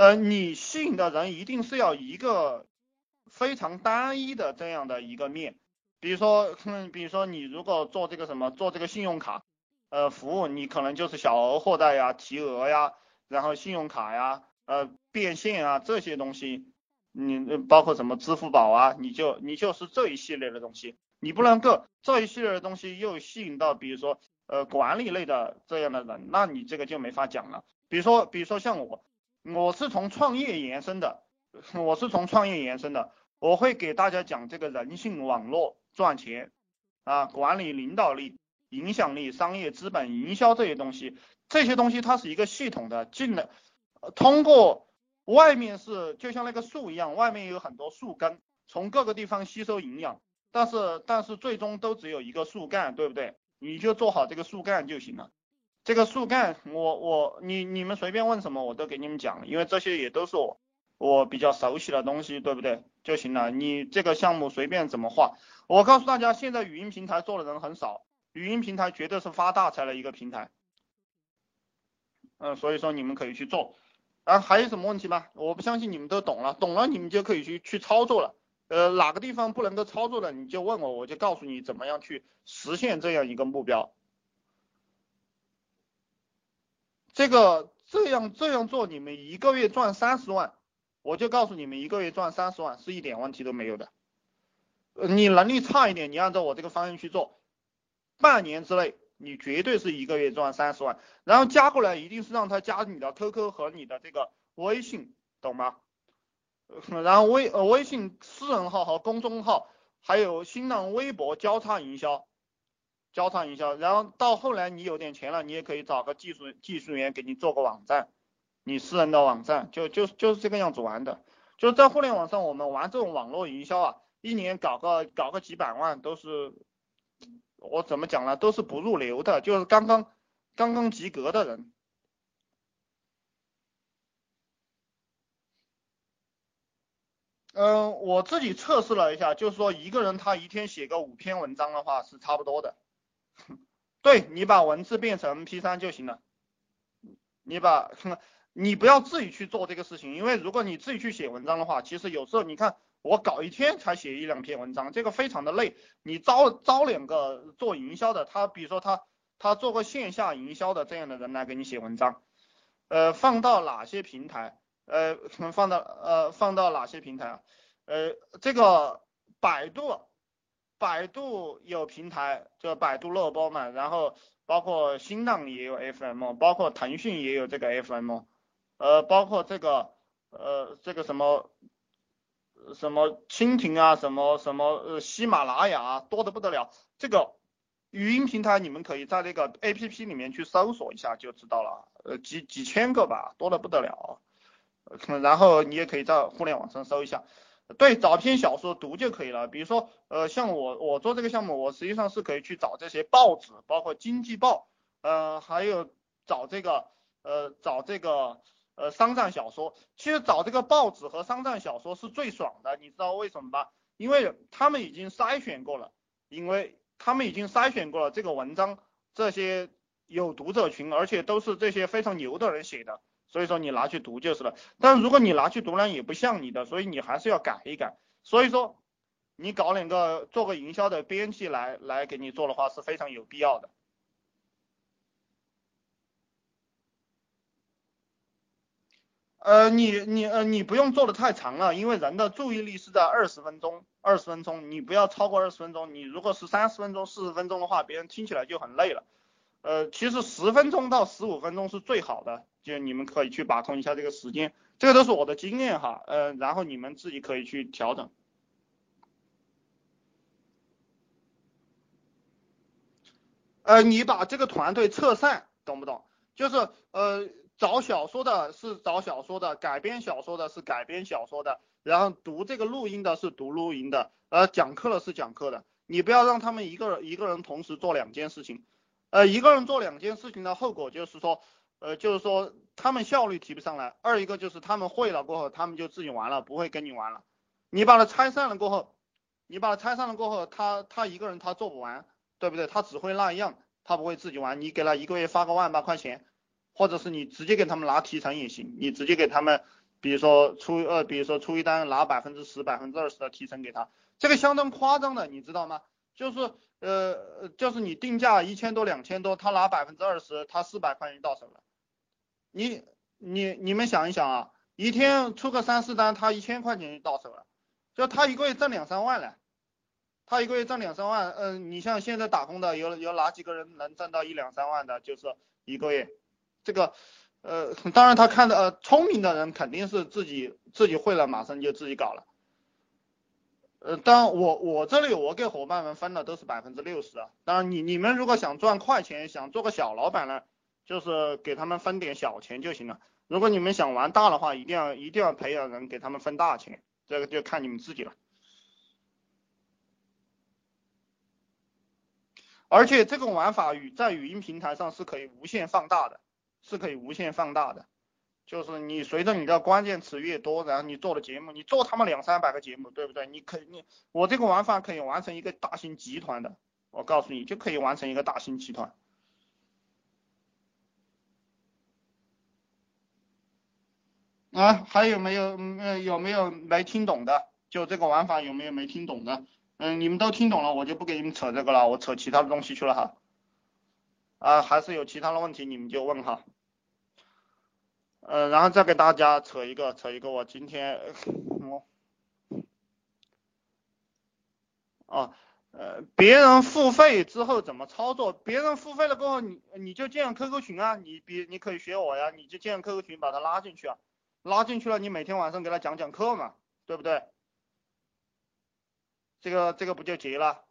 呃，你吸引的人一定是要一个非常单一的这样的一个面，比如说，嗯，比如说你如果做这个什么，做这个信用卡，呃，服务，你可能就是小额货贷呀、提额呀，然后信用卡呀，呃，变现啊这些东西，你包括什么支付宝啊，你就你就是这一系列的东西，你不能够这一系列的东西又吸引到，比如说。呃，管理类的这样的人，那你这个就没法讲了。比如说，比如说像我，我是从创业延伸的，我是从创业延伸的，我会给大家讲这个人性网络赚钱啊，管理领导力、影响力、商业资本、营销这些东西，这些东西它是一个系统的进的，通过外面是就像那个树一样，外面有很多树根，从各个地方吸收营养，但是但是最终都只有一个树干，对不对？你就做好这个树干就行了。这个树干，我我你你们随便问什么，我都给你们讲，因为这些也都是我我比较熟悉的东西，对不对？就行了。你这个项目随便怎么画，我告诉大家，现在语音平台做的人很少，语音平台绝对是发大财的一个平台。嗯，所以说你们可以去做。啊，还有什么问题吗？我不相信你们都懂了，懂了你们就可以去去操作了。呃，哪个地方不能够操作的，你就问我，我就告诉你怎么样去实现这样一个目标。这个这样这样做，你们一个月赚三十万，我就告诉你们，一个月赚三十万是一点问题都没有的。你能力差一点，你按照我这个方向去做，半年之内你绝对是一个月赚三十万。然后加过来一定是让他加你的 QQ 和你的这个微信，懂吗？然后微呃微信私人号和公众号，还有新浪微博交叉营销，交叉营销，然后到后来你有点钱了，你也可以找个技术技术员给你做个网站，你私人的网站就就就是这个样子玩的，就在互联网上我们玩这种网络营销啊，一年搞个搞个几百万都是，我怎么讲呢，都是不入流的，就是刚刚刚刚及格的人。嗯，我自己测试了一下，就是说一个人他一天写个五篇文章的话是差不多的。对你把文字变成 MP3 就行了。你把，你不要自己去做这个事情，因为如果你自己去写文章的话，其实有时候你看我搞一天才写一两篇文章，这个非常的累。你招招两个做营销的，他比如说他他做个线下营销的这样的人来给你写文章，呃，放到哪些平台？呃，放到呃放到哪些平台啊？呃，这个百度，百度有平台，就百度乐播嘛，然后包括新浪也有 FM，包括腾讯也有这个 FM，呃，包括这个呃这个什么什么蜻蜓啊，什么什么呃喜马拉雅多的不得了，这个语音平台你们可以在那个 APP 里面去搜索一下就知道了，呃几几千个吧，多的不得了。然后你也可以在互联网上搜一下，对，找篇小说读就可以了。比如说，呃，像我我做这个项目，我实际上是可以去找这些报纸，包括经济报，呃，还有找这个，呃，找这个，呃，商战小说。其实找这个报纸和商战小说是最爽的，你知道为什么吧？因为他们已经筛选过了，因为他们已经筛选过了这个文章，这些有读者群，而且都是这些非常牛的人写的。所以说你拿去读就是了，但如果你拿去读呢，也不像你的，所以你还是要改一改。所以说你搞两个做个营销的编辑来来给你做的话是非常有必要的。呃，你你呃你不用做的太长了，因为人的注意力是在二十分钟，二十分钟你不要超过二十分钟，你如果是三十分钟、四十分钟的话，别人听起来就很累了。呃，其实十分钟到十五分钟是最好的，就你们可以去把控一下这个时间，这个都是我的经验哈，呃，然后你们自己可以去调整。呃，你把这个团队撤散，懂不懂？就是呃，找小说的是找小说的，改编小说的是改编小说的，然后读这个录音的是读录音的，呃，讲课的是讲课的，你不要让他们一个一个人同时做两件事情。呃，一个人做两件事情的后果就是说，呃，就是说他们效率提不上来。二一个就是他们会了过后，他们就自己玩了，不会跟你玩了。你把它拆散了过后，你把它拆散了过后，他他一个人他做不完，对不对？他只会那样，他不会自己玩。你给他一个月发个万把块钱，或者是你直接给他们拿提成也行，你直接给他们比如说出呃，比如说出一单拿百分之十、百分之二十的提成给他，这个相当夸张的，你知道吗？就是呃，就是你定价一千多、两千多，他拿百分之二十，他四百块钱到手了。你你你们想一想啊，一天出个三四单，他一千块钱就到手了，就他一个月挣两三万了。他一个月挣两三万，嗯，你像现在打工的有有哪几个人能挣到一两三万的？就是一个月，这个。呃，当然他看的呃，聪明的人肯定是自己自己会了，马上就自己搞了。呃，当我我这里我给伙伴们分的都是百分之六十啊。当然你你们如果想赚快钱，想做个小老板呢，就是给他们分点小钱就行了。如果你们想玩大的话，一定要一定要培养人给他们分大钱，这个就看你们自己了。而且这种玩法语在语音平台上是可以无限放大的。是可以无限放大的，就是你随着你的关键词越多，然后你做的节目，你做他们两三百个节目，对不对？你可你我这个玩法可以完成一个大型集团的，我告诉你就可以完成一个大型集团。啊，还有没有嗯有没有没听懂的？就这个玩法有没有没听懂的？嗯，你们都听懂了，我就不给你们扯这个了，我扯其他的东西去了哈。啊，还是有其他的问题，你们就问哈。呃，然后再给大家扯一个，扯一个，我今天，我，哦，呃，别人付费之后怎么操作？别人付费了过后，你你就建 QQ 群啊，你比你可以学我呀，你就建 QQ 群，把他拉进去啊，拉进去了，你每天晚上给他讲讲课嘛，对不对？这个这个不就结了？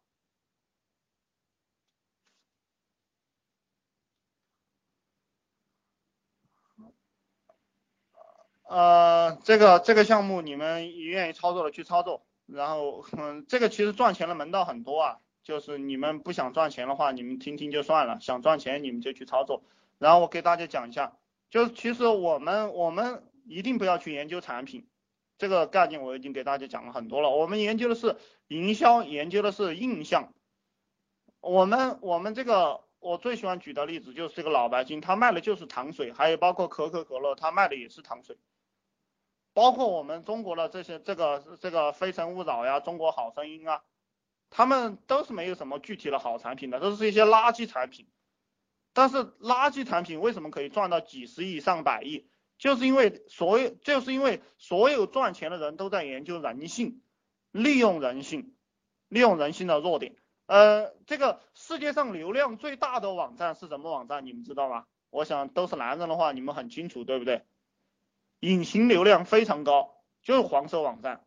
呃，这个这个项目你们愿意操作的去操作，然后嗯，这个其实赚钱的门道很多啊，就是你们不想赚钱的话，你们听听就算了；想赚钱，你们就去操作。然后我给大家讲一下，就是其实我们我们一定不要去研究产品，这个概念我已经给大家讲了很多了。我们研究的是营销，研究的是印象。我们我们这个。我最喜欢举的例子就是这个老白金，它卖的就是糖水，还有包括可口可乐，它卖的也是糖水。包括我们中国的这些这个这个非诚勿扰呀，中国好声音啊，他们都是没有什么具体的好产品的，都是一些垃圾产品。但是垃圾产品为什么可以赚到几十亿上百亿？就是因为所有就是因为所有赚钱的人都在研究人性，利用人性，利用人性的弱点。呃，这个世界上流量最大的网站是什么网站？你们知道吗？我想都是男人的话，你们很清楚，对不对？隐形流量非常高，就是黄色网站。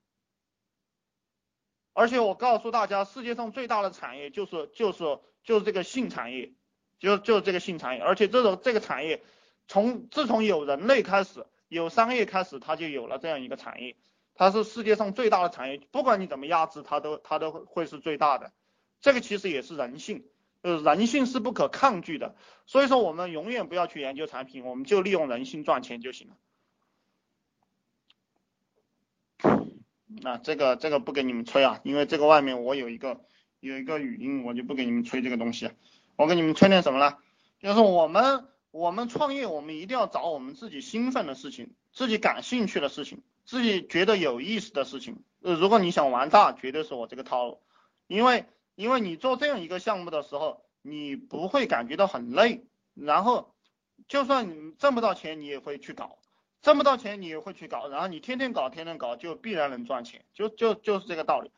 而且我告诉大家，世界上最大的产业就是就是就是这个性产业，就就是这个性产业。而且这种这个产业，从自从有人类开始，有商业开始，它就有了这样一个产业。它是世界上最大的产业，不管你怎么压制，它都它都会是最大的。这个其实也是人性，呃，人性是不可抗拒的，所以说我们永远不要去研究产品，我们就利用人性赚钱就行了。啊，这个这个不给你们吹啊，因为这个外面我有一个有一个语音，我就不给你们吹这个东西。我给你们吹点什么呢？就是我们我们创业，我们一定要找我们自己兴奋的事情，自己感兴趣的事情，自己觉得有意思的事情。呃，如果你想玩大，绝对是我这个套路，因为。因为你做这样一个项目的时候，你不会感觉到很累，然后就算你挣不到钱，你也会去搞，挣不到钱你也会去搞，然后你天天搞，天天搞，就必然能赚钱，就就就是这个道理。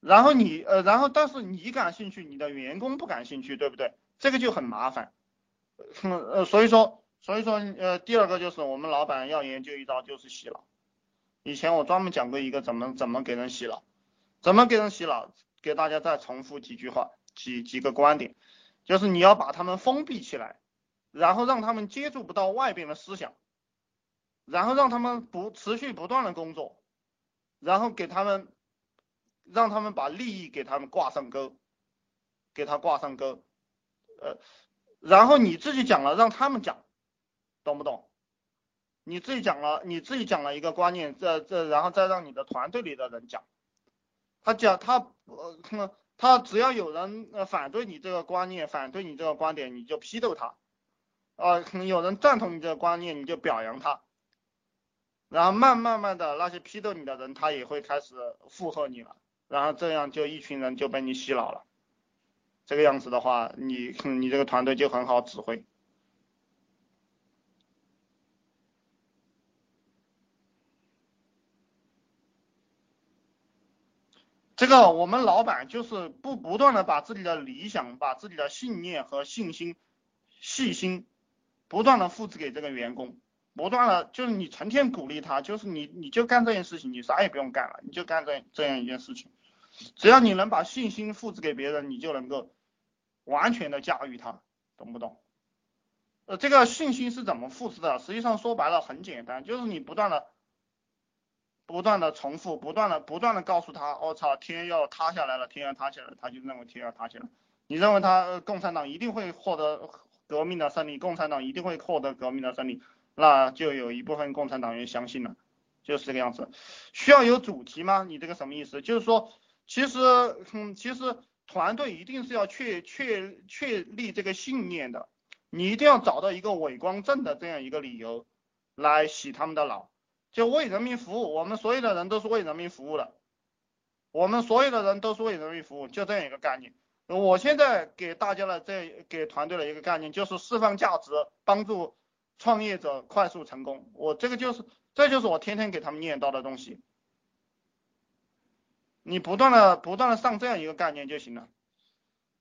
然后你呃，然后但是你感兴趣，你的员工不感兴趣，对不对？这个就很麻烦。呃，所以说，所以说呃，第二个就是我们老板要研究一招，就是洗脑。以前我专门讲过一个怎么怎么给人洗脑，怎么给人洗脑。给大家再重复几句话，几几个观点，就是你要把他们封闭起来，然后让他们接触不到外边的思想，然后让他们不持续不断的工作，然后给他们，让他们把利益给他们挂上钩，给他挂上钩，呃，然后你自己讲了，让他们讲，懂不懂？你自己讲了，你自己讲了一个观念，这这，然后再让你的团队里的人讲。他讲他呃，他只要有人反对你这个观念，反对你这个观点，你就批斗他，啊，有人赞同你这个观念，你就表扬他，然后慢慢慢的那些批斗你的人，他也会开始附和你了，然后这样就一群人就被你洗脑了。这个样子的话，你你这个团队就很好指挥。这个我们老板就是不不断的把自己的理想、把自己的信念和信心、细心，不断的复制给这个员工，不断的就是你成天鼓励他，就是你你就干这件事情，你啥也不用干了，你就干这这样一件事情，只要你能把信心复制给别人，你就能够完全的驾驭他，懂不懂？呃，这个信心是怎么复制的？实际上说白了很简单，就是你不断的。不断的重复，不断的不断的告诉他，我操，天要塌下来了，天要塌下来，他就认为天要塌下来。你认为他共产党一定会获得革命的胜利，共产党一定会获得革命的胜利，那就有一部分共产党员相信了，就是这个样子。需要有主题吗？你这个什么意思？就是说，其实，嗯，其实团队一定是要确确确立这个信念的，你一定要找到一个伪光正的这样一个理由来洗他们的脑。就为人民服务，我们所有的人都是为人民服务的，我们所有的人都是为人民服务，就这样一个概念。我现在给大家的这给团队的一个概念就是释放价值，帮助创业者快速成功。我这个就是这就是我天天给他们念叨的东西。你不断的不断的上这样一个概念就行了。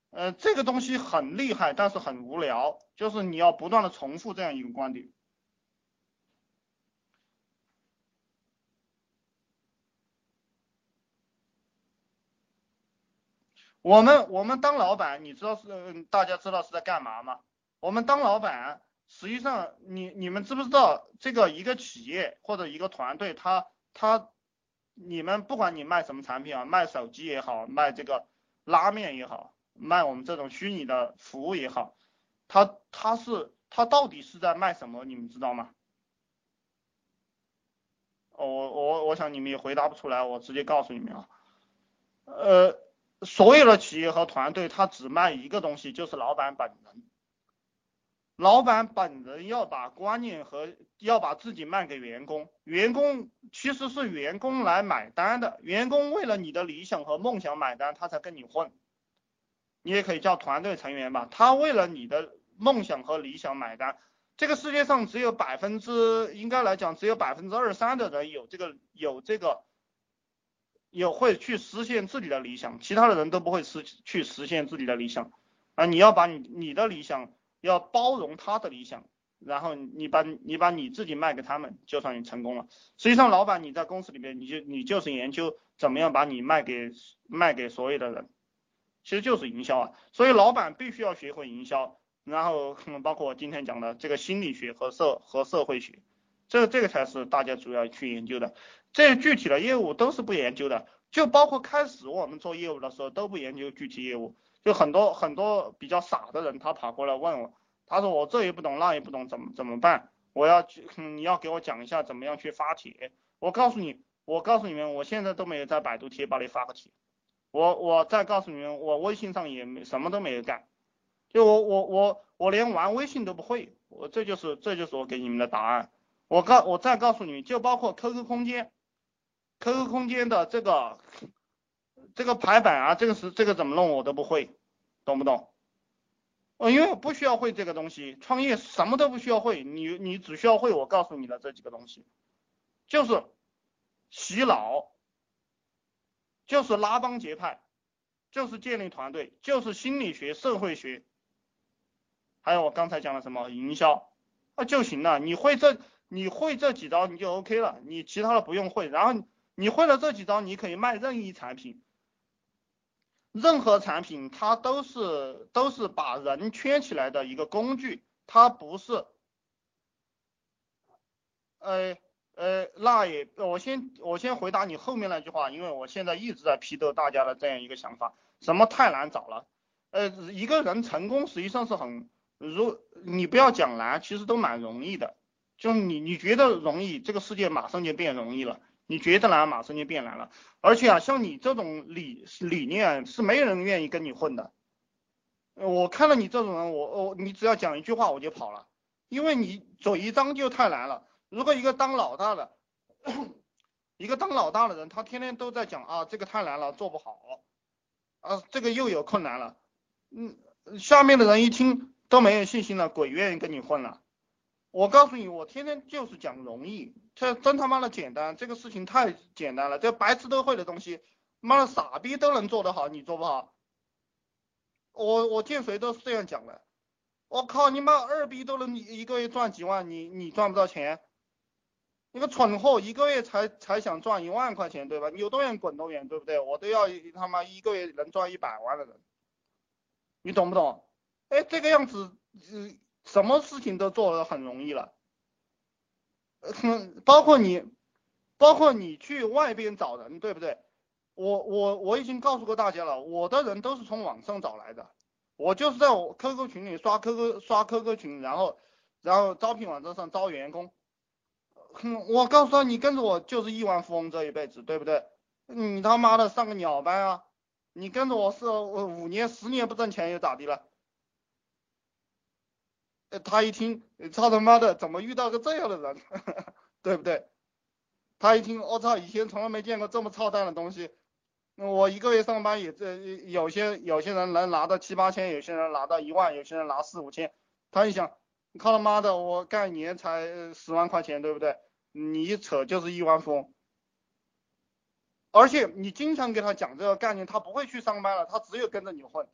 呃，这个东西很厉害，但是很无聊，就是你要不断的重复这样一个观点。我们我们当老板，你知道是大家知道是在干嘛吗？我们当老板，实际上你你们知不知道这个一个企业或者一个团队，他他你们不管你卖什么产品啊，卖手机也好，卖这个拉面也好，卖我们这种虚拟的服务也好，他他是他到底是在卖什么？你们知道吗？我我我想你们也回答不出来，我直接告诉你们啊，呃。所有的企业和团队，他只卖一个东西，就是老板本人。老板本人要把观念和要把自己卖给员工，员工其实是员工来买单的，员工为了你的理想和梦想买单，他才跟你混。你也可以叫团队成员吧，他为了你的梦想和理想买单。这个世界上只有百分之，应该来讲只有百分之二三的人有这个有这个。有会去实现自己的理想，其他的人都不会实去实现自己的理想啊！你要把你你的理想要包容他的理想，然后你把你把你自己卖给他们，就算你成功了。实际上，老板你在公司里面，你就你就是研究怎么样把你卖给卖给所有的人，其实就是营销啊。所以老板必须要学会营销，然后包括我今天讲的这个心理学和社和社会学，这这个才是大家主要去研究的。这具体的业务都是不研究的，就包括开始我们做业务的时候都不研究具体业务，就很多很多比较傻的人，他跑过来问我，他说我这也不懂那也不懂，怎么怎么办？我要去，你要给我讲一下怎么样去发帖。我告诉你，我告诉你们，我现在都没有在百度贴吧里发过帖，我我再告诉你们，我微信上也没什么都没有干，就我我我我连玩微信都不会，我这就是这就是我给你们的答案。我告我再告诉你们，就包括 QQ 空间。QQ 空间的这个这个排版啊，这个是这个怎么弄我都不会，懂不懂？哦，因为我不需要会这个东西，创业什么都不需要会，你你只需要会我告诉你的这几个东西，就是洗脑，就是拉帮结派，就是建立团队，就是心理学、社会学，还有我刚才讲的什么营销啊就行了，你会这你会这几招你就 OK 了，你其他的不用会，然后。你会了这几招，你可以卖任意产品，任何产品它都是都是把人圈起来的一个工具，它不是，呃呃，那也我先我先回答你后面那句话，因为我现在一直在批斗大家的这样一个想法，什么太难找了，呃，一个人成功实际上是很，如你不要讲难，其实都蛮容易的，就你你觉得容易，这个世界马上就变容易了。你觉得难，马上就变难了。而且啊，像你这种理理念是没人愿意跟你混的。我看到你这种人，我我你只要讲一句话我就跑了，因为你嘴一张就太难了。如果一个当老大的，一个当老大的人，他天天都在讲啊，这个太难了，做不好，啊，这个又有困难了，嗯，下面的人一听都没有信心了，鬼愿意跟你混了。我告诉你，我天天就是讲容易，这真他妈的简单，这个事情太简单了，这白痴都会的东西，妈的傻逼都能做得好，你做不好。我我见谁都是这样讲的。我靠，你妈二逼都能一个月赚几万，你你赚不到钱？你个蠢货，一个月才才想赚一万块钱，对吧？有多远滚多远，对不对？我都要他妈一个月能赚一百万的人，你懂不懂？哎，这个样子，嗯。什么事情都做得很容易了，包括你，包括你去外边找人，对不对？我我我已经告诉过大家了，我的人都是从网上找来的，我就是在我 QQ 群里刷 QQ 刷 QQ 群，然后然后招聘网站上招员工，我告诉他，你跟着我就是亿万富翁这一辈子，对不对？你他妈的上个鸟班啊！你跟着我是五年十年不挣钱又咋地了？他一听，操他妈的，怎么遇到个这样的人，对不对？他一听，我操，以前从来没见过这么操蛋的东西。我一个月上班也这，有些有些人能拿到七八千，有些人拿到一万，有些人拿四五千。他一想，靠他妈的，我干一年才十万块钱，对不对？你一扯就是亿万富翁。而且你经常给他讲这个概念，他不会去上班了，他只有跟着你混。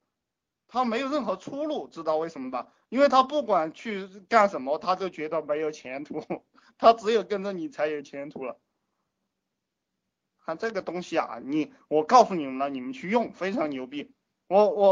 他没有任何出路，知道为什么吧？因为他不管去干什么，他都觉得没有前途，他只有跟着你才有前途了。看这个东西啊，你我告诉你们了，你们去用，非常牛逼。我我。